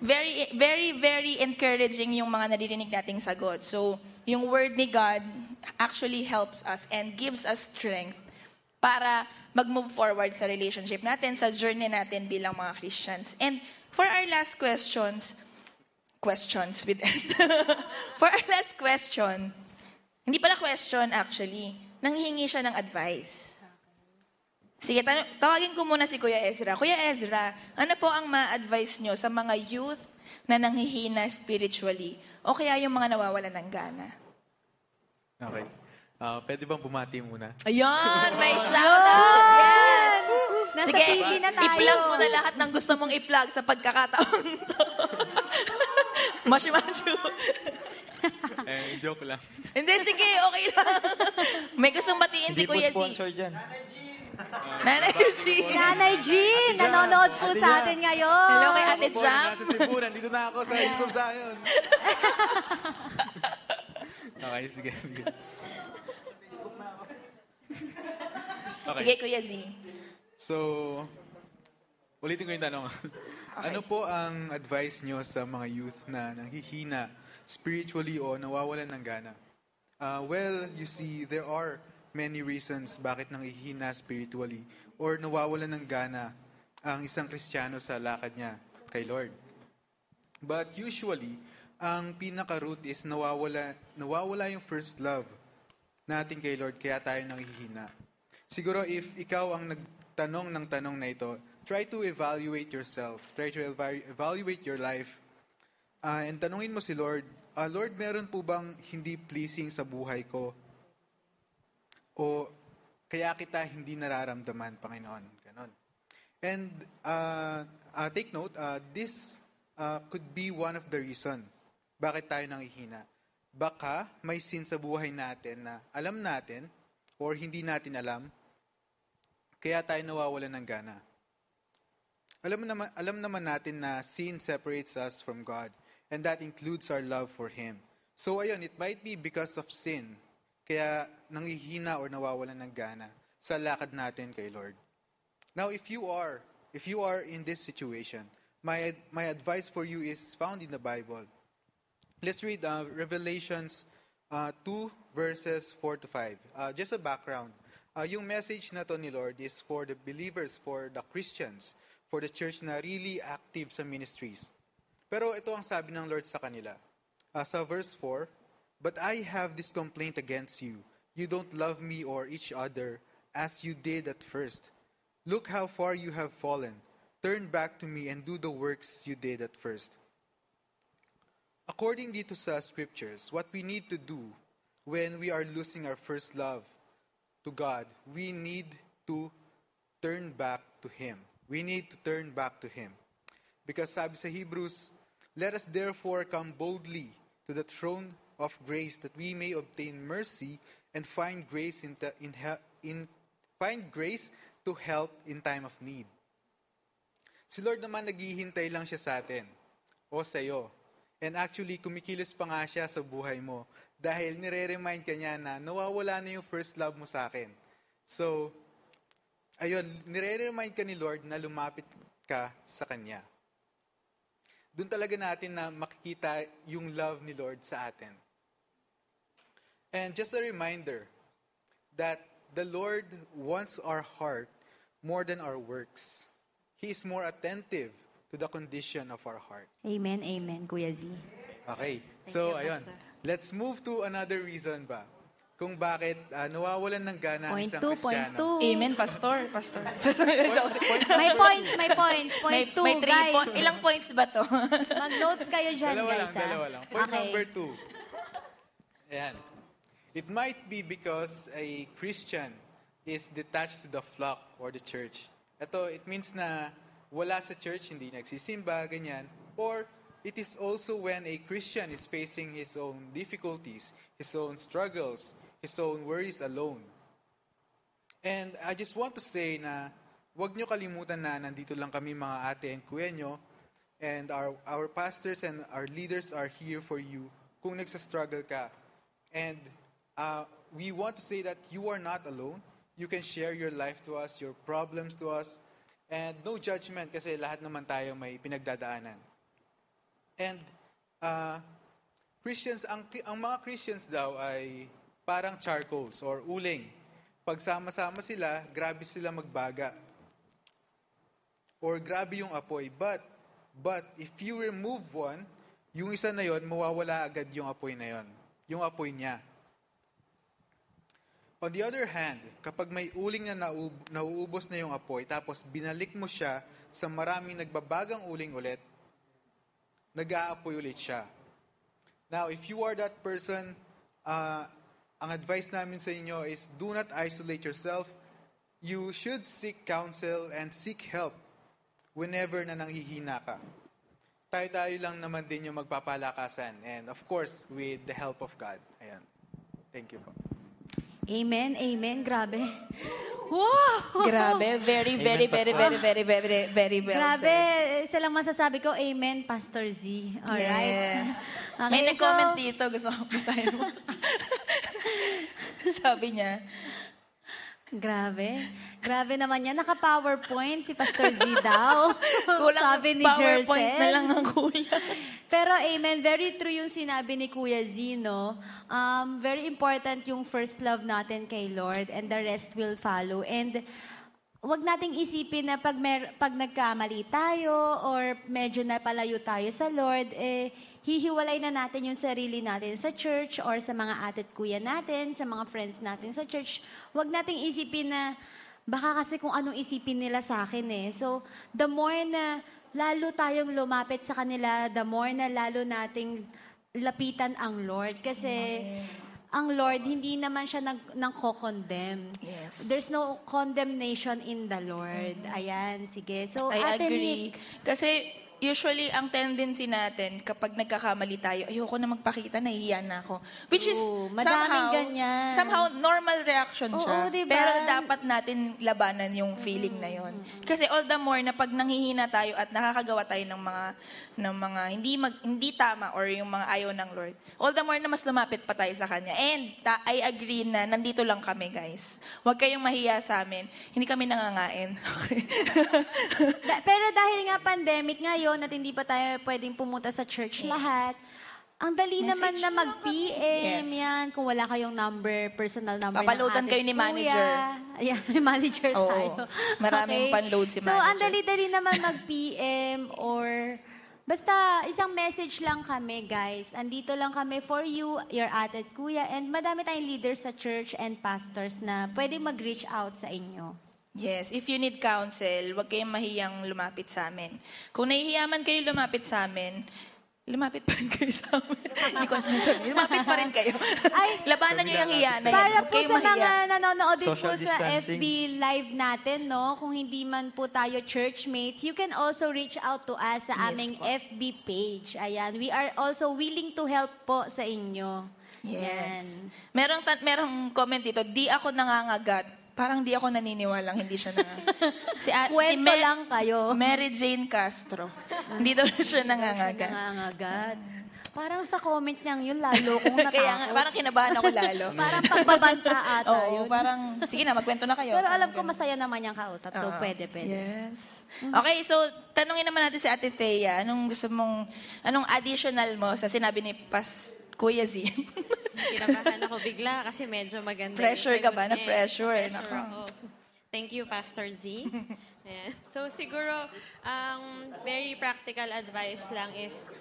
very, very, very encouraging yung mga naririnig nating sagot. So, yung word ni God actually helps us and gives us strength para mag-move forward sa relationship natin, sa journey natin bilang mga Christians. And for our last questions, questions with S. for our last question, hindi pala question actually, nanghihingi siya ng advice. Sige, tan- tawagin ko muna si Kuya Ezra. Kuya Ezra, ano po ang ma-advise nyo sa mga youth na nanghihina spiritually o kaya yung mga nawawalan ng gana? Okay. Ah, pwede bang bumati muna? Ayun, may shoutout! Yes! Nasa Sige, TV na tayo. i-plug mo na lahat ng gusto mong i-plug sa pagkakataon to. Mashimachu. eh, joke lang. Hindi, sige, okay lang. May gustong batiin si Hindi po Kuya Z. sponsor dyan. Nanay G. Nanay Jean, nanonood po sa atin ngayon. Hello kay Ate Ako po, Jam. nasa Cebu, nandito na ako sa Hills of Zion. okay, sige. sige. Okay. Sige, Kuya Z. So, ulitin ko yung tanong. Ano po ang advice nyo sa mga youth na nanghihina spiritually o nawawalan ng gana? Uh, well, you see, there are many reasons bakit nanghihina spiritually or nawawalan ng gana ang isang Kristiyano sa lakad niya kay Lord. But usually, ang pinaka-root is nawawala, nawawala yung first love natin kay Lord, kaya tayo nanghihina. Siguro if ikaw ang nagtanong ng tanong na ito, try to evaluate yourself. Try to eva- evaluate your life. Ah, and tanungin mo si Lord, ah, Lord, meron po bang hindi pleasing sa buhay ko? O kaya kita hindi nararamdaman, Panginoon? Ganon. And uh, uh, take note, uh, this uh, could be one of the reason bakit tayo nangihina. Baka may sin sa buhay natin na alam natin or hindi natin alam, kaya tayo nawawalan ng gana. Alam, naman, alam naman natin na sin separates us from God, and that includes our love for Him. So ayun, it might be because of sin, kaya nangihina or nawawalan ng gana sa lakad natin kay Lord. Now, if you are, if you are in this situation, my, my advice for you is found in the Bible. Let's read uh, Revelations uh, 2, verses 4 to 5. Uh, just a background. Uh, yung message na to ni Lord is for the believers, for the Christians, for the church na really active sa ministries. Pero ito ang sabi ng Lord sa kanila. Uh, sa verse 4, But I have this complaint against you. You don't love me or each other as you did at first. Look how far you have fallen. Turn back to me and do the works you did at first. According to sa scriptures, what we need to do when we are losing our first love to God, we need to turn back to Him. We need to turn back to Him. Because sabi sa Hebrews, Let us therefore come boldly to the throne of grace that we may obtain mercy and find grace in, the, in, in find grace to help in time of need. Si Lord naman naghihintay lang siya sa atin o sa iyo. And actually, kumikilos pa nga siya sa buhay mo dahil nire-remind ka niya na nawawala na yung first love mo sa akin. So, ayun, nire-remind ka ni Lord na lumapit ka sa Kanya. Doon talaga natin na makikita yung love ni Lord sa atin. And just a reminder that the Lord wants our heart more than our works. He is more attentive to the condition of our heart. Amen, amen, Kuya Z. Okay. So, you, ayun. Pastor. Let's move to another reason ba? Kung bakit ah, nawawalan ng gana ang Point isang two, point two. Amen, Pastor. Pastor. May points, may points. may, Point two, may three guys. po- Ilang points ba to? Mag-notes kayo dyan, Dalawa guys. lang, ah. dalawa lang. Point okay. number two. Ayan. It might be because a Christian is detached to the flock or the church. Ito, it means na wala sa church, hindi nagsisimba, ganyan. Or it is also when a Christian is facing his own difficulties, his own struggles, his own worries alone. And I just want to say na huwag nyo kalimutan na nandito lang kami mga ate and kuya nyo and our, our pastors and our leaders are here for you kung nagsa-struggle ka. And uh, we want to say that you are not alone. You can share your life to us, your problems to us, and no judgment kasi lahat naman tayo may pinagdadaanan. And uh, Christians, ang, ang mga Christians daw ay parang charcoals or uling. Pagsama-sama sila, grabe sila magbaga. Or grabe yung apoy. But, but if you remove one, yung isa na yon, mawawala agad yung apoy na yon. Yung apoy niya. On the other hand, kapag may uling na nauubos na yung apoy, tapos binalik mo siya sa maraming nagbabagang uling ulit, nag-aapoy ulit siya. Now, if you are that person, uh, ang advice namin sa inyo is do not isolate yourself. You should seek counsel and seek help whenever na nanghihina ka. Tayo-tayo lang naman din yung magpapalakasan. And of course, with the help of God. Ayan. Thank you po. Amen, amen. Grabe. Wow! Grabe, very, very, very, very, very, very, very well Grabe. said. Isa lang masasabi ko, amen, Pastor Z. Alright. Yes. Okay, May nag-comment so- dito, gusto ko basahin mo. Sabi niya, Grabe. Grabe naman yan. Naka-PowerPoint si Pastor Z daw. kulang Sabi ni PowerPoint Jercel. na lang ang kuya. Pero amen, very true yung sinabi ni Kuya Zino. Um, very important yung first love natin kay Lord and the rest will follow. And wag nating isipin na pag, mer- pag nagkamali tayo or medyo napalayo tayo sa Lord, eh, hihiwalay na natin yung sarili natin sa church or sa mga atit kuya natin, sa mga friends natin sa church. Wag nating isipin na baka kasi kung anong isipin nila sa akin eh. So, the more na lalo tayong lumapit sa kanila, the more na lalo nating lapitan ang Lord. Kasi ang Lord, hindi naman siya nag, nang condemn Yes. There's no condemnation in the Lord. Ayan, sige. So, I Ate agree. Nick, Kasi usually, ang tendency natin, kapag nagkakamali tayo, ayoko na magpakita, nahihiya na ako. Which is, Oo, madaming somehow, ganyan. somehow, normal reaction Oo, siya. diba? Pero dapat natin labanan yung feeling na yon. Kasi all the more na pag nanghihina tayo at nakakagawa tayo ng mga ng mga hindi mag, hindi tama or yung mga ayaw ng Lord, all the more na mas lumapit pa tayo sa Kanya. And ta- I agree na nandito lang kami, guys. Huwag kayong mahiya sa amin. Hindi kami nangangain. Da- pero dahil nga pandemic ngayon at hindi pa tayo pwedeng pumunta sa church lahat, ang dali Message naman na mag-PM Yes. yan. Kung wala kayong number, personal number Papalutan ng kayo ni manager. kuya. Ayan, may manager Oo. tayo. Maraming panload si So, manager. ang dali-dali naman mag-PM or basta isang message lang kami, guys. Andito lang kami for you, your ate at kuya, and madami tayong leaders sa church and pastors na pwede mag-reach out sa inyo. Yes, if you need counsel, huwag kayong mahiyang lumapit sa amin. Kung nahihiya man kayo lumapit sa amin, lumapit pa rin kayo sa amin. Hindi ko alam sabihin. Lumapit pa rin kayo. Ay, Labanan niyo yung hiya na yan. Para Huwag po kayong sa mahiya. mga nanonood din po Social sa distancing. FB live natin, no? Kung hindi man po tayo churchmates, you can also reach out to us sa Yes aming po. FB page. Ayan, we are also willing to help po sa inyo. Yes. Merong, ta- merong comment dito, di ako nangangagat. Parang di ako naniniwalang hindi siya nangangagat. Si, a- si Kwento Ma- lang kayo. Mary Jane Castro. Hindi daw siya nangangagat. Nangangagat. Parang sa comment niyang yun, lalo kong natakot. Kaya nga, parang kinabahan ako lalo. Parang pagbabanta ata Oo, yun. parang, sige na, magkwento na kayo. Pero alam ko masaya naman yung kausap, so Oo. pwede, pwede. Yes. Okay, so tanungin naman natin si Ate Thea, anong gusto mong, anong additional mo sa sinabi ni Pas Kuya Z? Kinabahan ako bigla kasi medyo maganda. Pressure ka ba? Na-pressure, eh. Pressure ako. Thank you, Pastor Z. Ayan. So siguro, ang very practical advice lang is,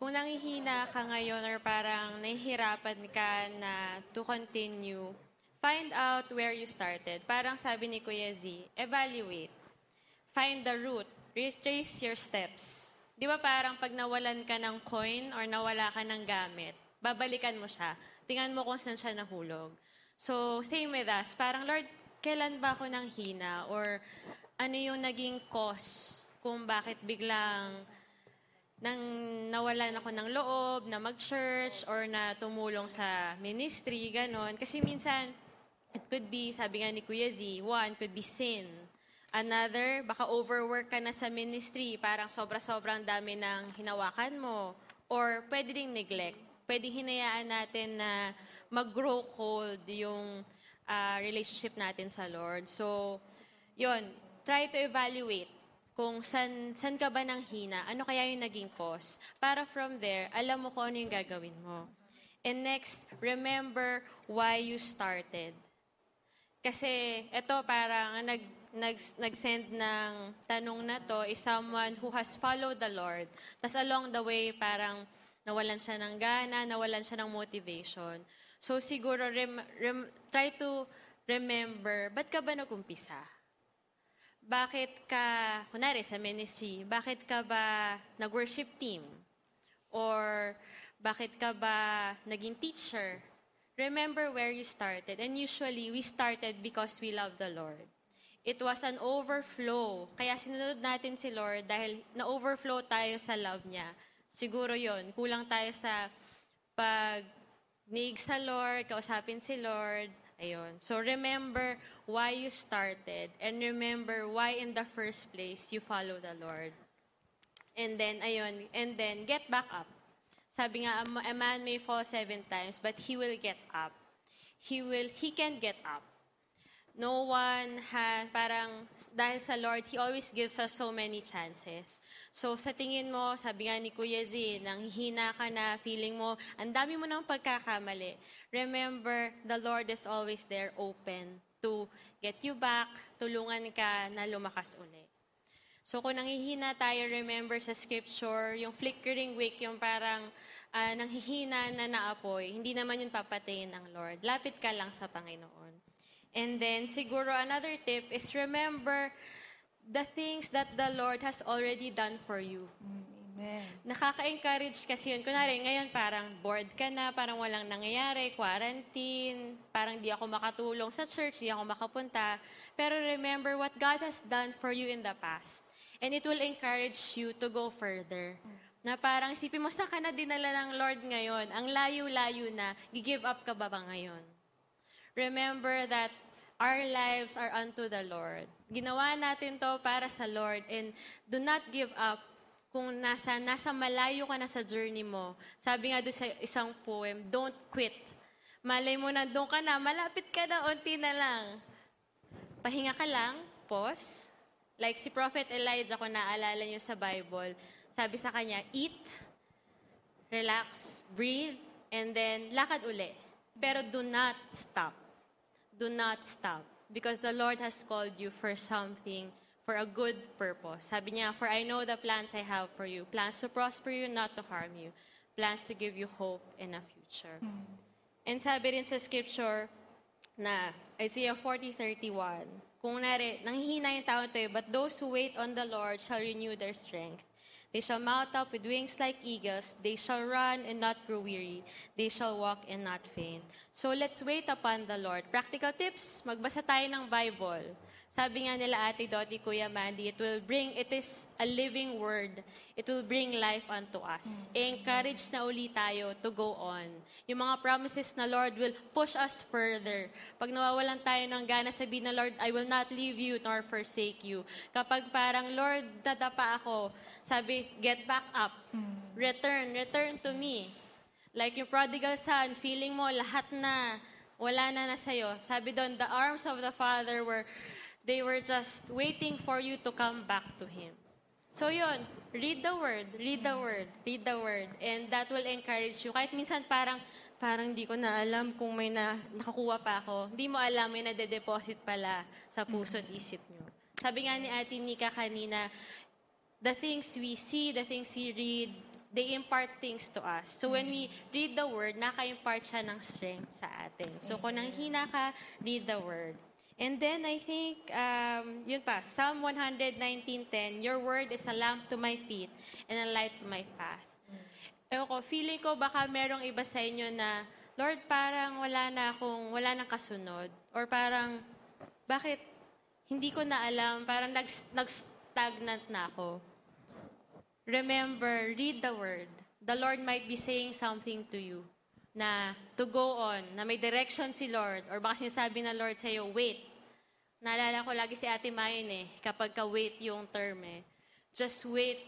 kung nangihina ka ngayon or parang nahihirapan ka na to continue, find out where you started. Parang sabi ni Kuya Z, evaluate. Find the root. Retrace your steps. Di ba parang pag nawalan ka ng coin or nawala ka ng gamit, babalikan mo siya. Tingnan mo kung saan siya nahulog. So, same with us. Parang, Lord, kailan ba ako nang hina? Or ano yung naging cause kung bakit biglang nang nawalan ako ng loob na mag-church or na tumulong sa ministry, ganon. Kasi minsan, it could be, sabi nga ni Kuya Z, one, could be sin. Another, baka overwork ka na sa ministry, parang sobra-sobrang dami ng hinawakan mo. Or pwede ding neglect. Pwede hinayaan natin na mag-grow cold yung ah, relationship natin sa Lord. So, yon try to evaluate kung san, san ka ba nang hina, ano kaya yung naging cause. Para from there, alam mo kung ano yung gagawin mo. And next, remember why you started. Kasi ito parang ang nag, nag, nag-send ng tanong na to is someone who has followed the Lord. Tapos along the way, parang nawalan siya ng gana, nawalan siya ng motivation. So siguro, rem, rem, try to remember, ba't ka ba nag-umpisa? Bakit ka, kunwari sa ministry, bakit ka ba nag-worship team? Or bakit ka ba naging teacher? Remember where you started. And usually, we started because we love the Lord. It was an overflow. Kaya sinunod natin si Lord dahil na-overflow tayo sa love niya. Siguro yon Kulang tayo sa pag niig sa Lord, kausapin si Lord. Ayun. So remember why you started and remember why in the first place you follow the Lord. And then, ayun, and then get back up. Sabi nga, a man may fall seven times, but he will get up. He will, he can get up. No one has, parang, dahil sa Lord, He always gives us so many chances. So, sa tingin mo, sabi nga ni Kuya Z, nang hihina ka na, feeling mo, ang dami mo ng pagkakamali. Remember, the Lord is always there, open to get you back, tulungan ka na lumakas uli. So kung nanghihina tayo, remember sa scripture, yung flickering wick, yung parang uh, nanghihina na naapoy, hindi naman yun papatayin ng Lord. Lapit ka lang sa Panginoon. And then siguro another tip is remember the things that the Lord has already done for you. Amen. Nakaka-encourage kasi yun. Kunwari, ngayon parang bored ka na, parang walang nangyayari, quarantine, parang di ako makatulong sa church, di ako makapunta. Pero remember what God has done for you in the past. And it will encourage you to go further. Na parang isipin mo, saan ka na dinala ng Lord ngayon? Ang layo-layo na, give up ka ba ba ngayon? Remember that our lives are unto the Lord. Ginawa natin to para sa Lord and do not give up kung nasa, nasa malayo ka na sa journey mo. Sabi nga doon sa isang poem, don't quit. Malay mo na doon ka na, malapit ka na, unti na lang. Pahinga ka lang, pause, Like si Prophet Elijah, kung naalala niyo sa Bible, sabi sa kanya, eat, relax, breathe, and then lakad uli. Pero do not stop. Do not stop. Because the Lord has called you for something, for a good purpose. Sabi niya, for I know the plans I have for you. Plans to prosper you, not to harm you. Plans to give you hope and a future. Mm. And sabi rin sa scripture na Isaiah 40:31, kung nari, nanghihina yung tao to, but those who wait on the Lord shall renew their strength. They shall mount up with wings like eagles. They shall run and not grow weary. They shall walk and not faint. So let's wait upon the Lord. Practical tips, magbasa tayo ng Bible. Sabi nga nila Ate Dottie, Kuya Mandy, it will bring, it is a living word. It will bring life unto us. Mm-hmm. Encourage na uli tayo to go on. Yung mga promises na Lord will push us further. Pag nawawalan tayo ng gana, sabihin na Lord, I will not leave you nor forsake you. Kapag parang, Lord, dadapa ako, sabi, get back up. Mm-hmm. Return, return to me. Like yung prodigal son, feeling mo lahat na, wala na na sa'yo. Sabi doon, the arms of the Father were They were just waiting for you to come back to Him. So yun, read the Word, read the Word, read the Word. And that will encourage you. Kahit minsan parang, parang di ko na alam kung may na, nakakuha pa ako. Hindi mo alam, may nade-deposit pala sa puso at isip nyo. Sabi nga ni Ate Nika kanina, the things we see, the things we read, they impart things to us. So when we read the Word, naka-impart siya ng strength sa atin. So kung nanghina ka, read the Word. And then I think, um, yun pa, Psalm 119.10, Your word is a lamp to my feet and a light to my path. Ewan ko, feeling ko baka merong iba sa inyo na, Lord, parang wala na akong, wala nang kasunod. Or parang, bakit hindi ko na alam, parang nag, nag-stagnant na ako. Remember, read the word. The Lord might be saying something to you na to go on, na may direction si Lord, or baka sinasabi na Lord sa'yo, wait. Naalala ko lagi si Ate Mayan eh, kapag ka-wait yung term eh. Just wait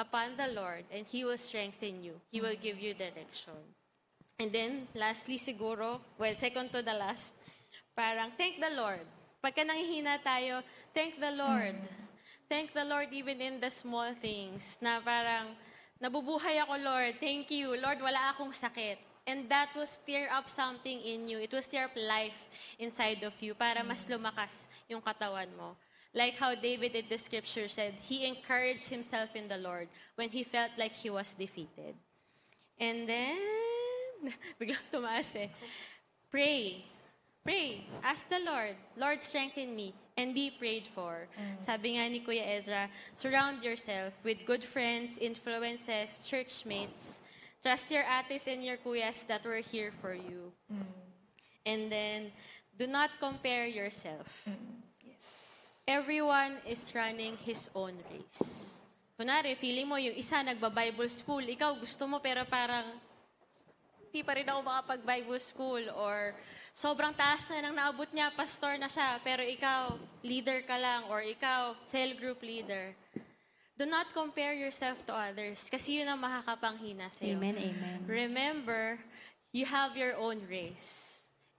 upon the Lord and He will strengthen you. He will give you direction. And then, lastly siguro, well, second to the last, parang thank the Lord. Pagka nanghihina tayo, thank the Lord. Thank the Lord even in the small things na parang nabubuhay ako, Lord. Thank you. Lord, wala akong sakit. And that will stir up something in you. It will stir up life inside of you para mas lumakas yung katawan mo. Like how David in the scripture said, he encouraged himself in the Lord when he felt like he was defeated. And then, biglang tumaas eh. Pray. Pray. Ask the Lord, Lord, strengthen me and be prayed for. Sabi nga ni Kuya Ezra, surround yourself with good friends, influences, churchmates. Trust your ates and your kuyas that were here for you. And then, do not compare yourself. Everyone is running his own race. Kunwari, feeling mo yung isa nagba-Bible school, ikaw gusto mo pero parang hindi pa rin ako makapag-Bible school or sobrang taas na nang naabot niya, pastor na siya, pero ikaw, leader ka lang or ikaw, cell group leader. Do not compare yourself to others kasi yun ang makakapanghina sa'yo. Amen, amen. Remember, you have your own race.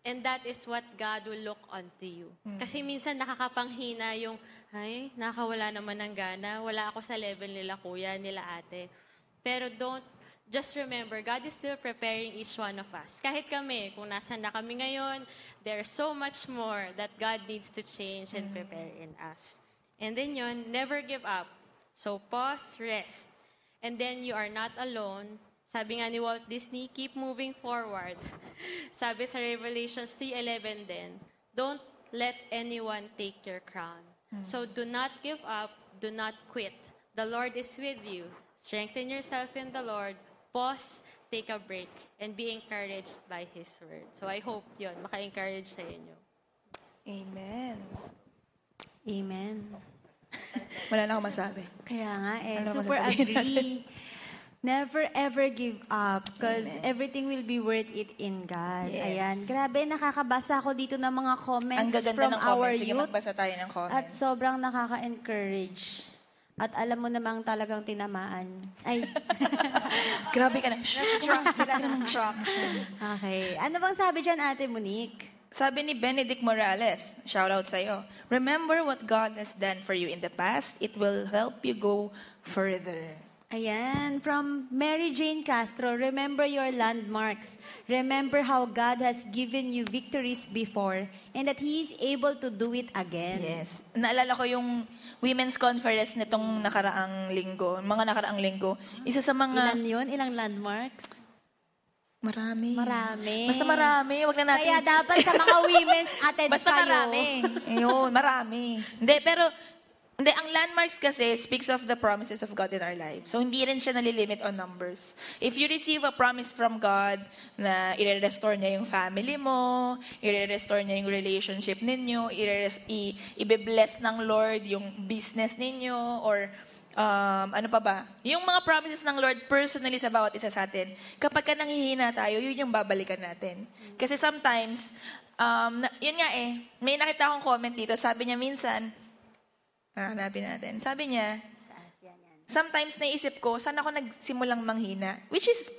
And that is what God will look onto you. Kasi minsan nakakapanghina yung, ay, nakawala naman ng gana, wala ako sa level nila kuya, nila ate. Pero don't, just remember, God is still preparing each one of us. Kahit kami, kung nasan na kami ngayon, there's so much more that God needs to change and prepare in us. And then yun, never give up. So pause, rest. And then you are not alone. Sabi nga ni Walt Disney, keep moving forward. Sabi sa Revelations 3.11 din, don't let anyone take your crown. So do not give up, do not quit. The Lord is with you. Strengthen yourself in the Lord. Pause, take a break, and be encouraged by His word. So I hope yun, maka-encourage sa inyo. Amen. Amen. Wala na akong masabi. Kaya nga eh, Ano super agree. Never ever give up because everything will be worth it in God. Yes. Ayan. Grabe, nakakabasa ako dito ng mga comments Ang gaganda from ng our comments. Sige, youth. magbasa tayo ng comments. At sobrang nakaka-encourage. At alam mo namang talagang tinamaan. Ay. Grabe ka na. Sila okay. Ano bang sabi dyan, Ate Monique? Sabi ni Benedict Morales, shout out sa'yo. Remember what God has done for you in the past. It will help you go further. Ayan, from Mary Jane Castro, remember your landmarks. Remember how God has given you victories before and that He is able to do it again. Yes. Naalala ko yung women's conference nitong nakaraang linggo, mga nakaraang linggo. Isa sa mga... Ilan yun? Ilang landmarks? Marami. Marami. Basta marami. Wag na natin... Kaya dapat sa mga women's attend Basta kayo. marami. Ayun, marami. Hindi, pero... Hindi, ang landmarks kasi speaks of the promises of God in our lives. So, hindi rin siya nalilimit on numbers. If you receive a promise from God na i-restore niya yung family mo, i-restore niya yung relationship ninyo, i-bless ng Lord yung business ninyo, or um, ano pa ba? Yung mga promises ng Lord personally sa bawat isa sa atin, kapag ka nanghihina tayo, yun yung babalikan natin. Kasi sometimes, um, yun nga eh, may nakita akong comment dito, sabi niya minsan, Hahanapin natin. Sabi niya, sometimes naisip ko, saan ako nagsimulang manghina? Which is,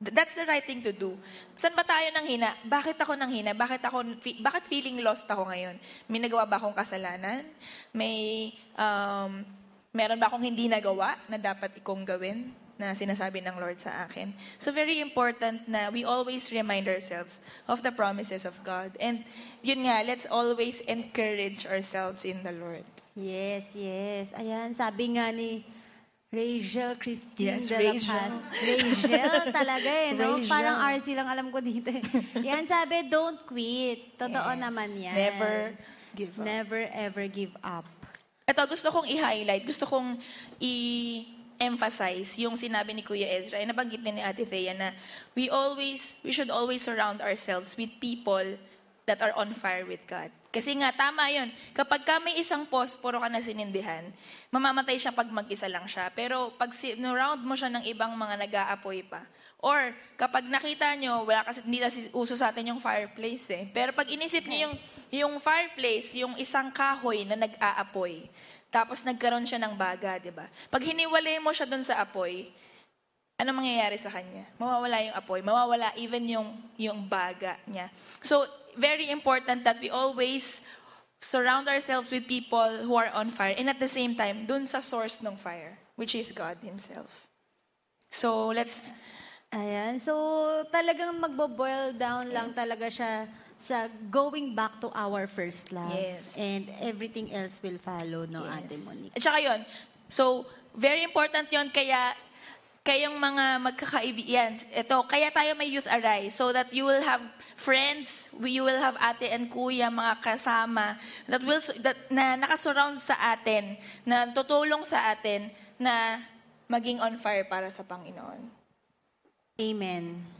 th- that's the right thing to do. Saan ba tayo nang hina? Bakit ako nang hina? Bakit, ako, bakit feeling lost ako ngayon? May nagawa ba akong kasalanan? May, um, meron ba akong hindi nagawa na dapat ikong gawin? na sinasabi ng Lord sa akin. So very important na we always remind ourselves of the promises of God. And yun nga, let's always encourage ourselves in the Lord. Yes, yes. Ayan, sabi nga ni Rachel Christine Yes, de la Rachel. Paz. Rachel talaga eh, no? Rachel. Parang RC lang alam ko dito. eh. Yan, sabi, don't quit. Totoo Yes. naman yan. Never give up. Never ever give up. Ito, gusto kong i-highlight, gusto kong i-emphasize yung sinabi ni Kuya Ezra, ay nabanggit din ni Ate Thea na we always, we should always surround ourselves with people that are on fire with God. Kasi nga, tama yun. Kapag ka may isang post, puro ka na sinindihan, mamamatay siya pag mag-isa lang siya. Pero pag surround mo siya ng ibang mga nag-aapoy pa, Or, kapag nakita nyo, wala kasi hindi na si- uso sa atin yung fireplace eh. Pero pag inisip nyo yung, yung fireplace, yung isang kahoy na nag-aapoy, tapos nagkaroon siya ng baga, di ba? Pag hiniwalay mo siya doon sa apoy, ano mangyayari sa kanya? Mawawala yung apoy, mawawala even yung, yung baga niya. So, very important that we always surround ourselves with people who are on fire and at the same time, dun sa source ng fire, which is God Himself. So, let's Ayan. So, talagang magbo-boil down lang talaga siya sa going back to our first love. Yes. And everything else will follow, no, Ate Monique? At saka yun, so, very important yon kaya kayong mga magkakaibigan, ito, kaya tayo may Youth Arise so that you will have friends, you will have ate and kuya, mga kasama that will that na nakasurround sa atin, na tutulong sa atin na maging on fire para sa Panginoon. Amen.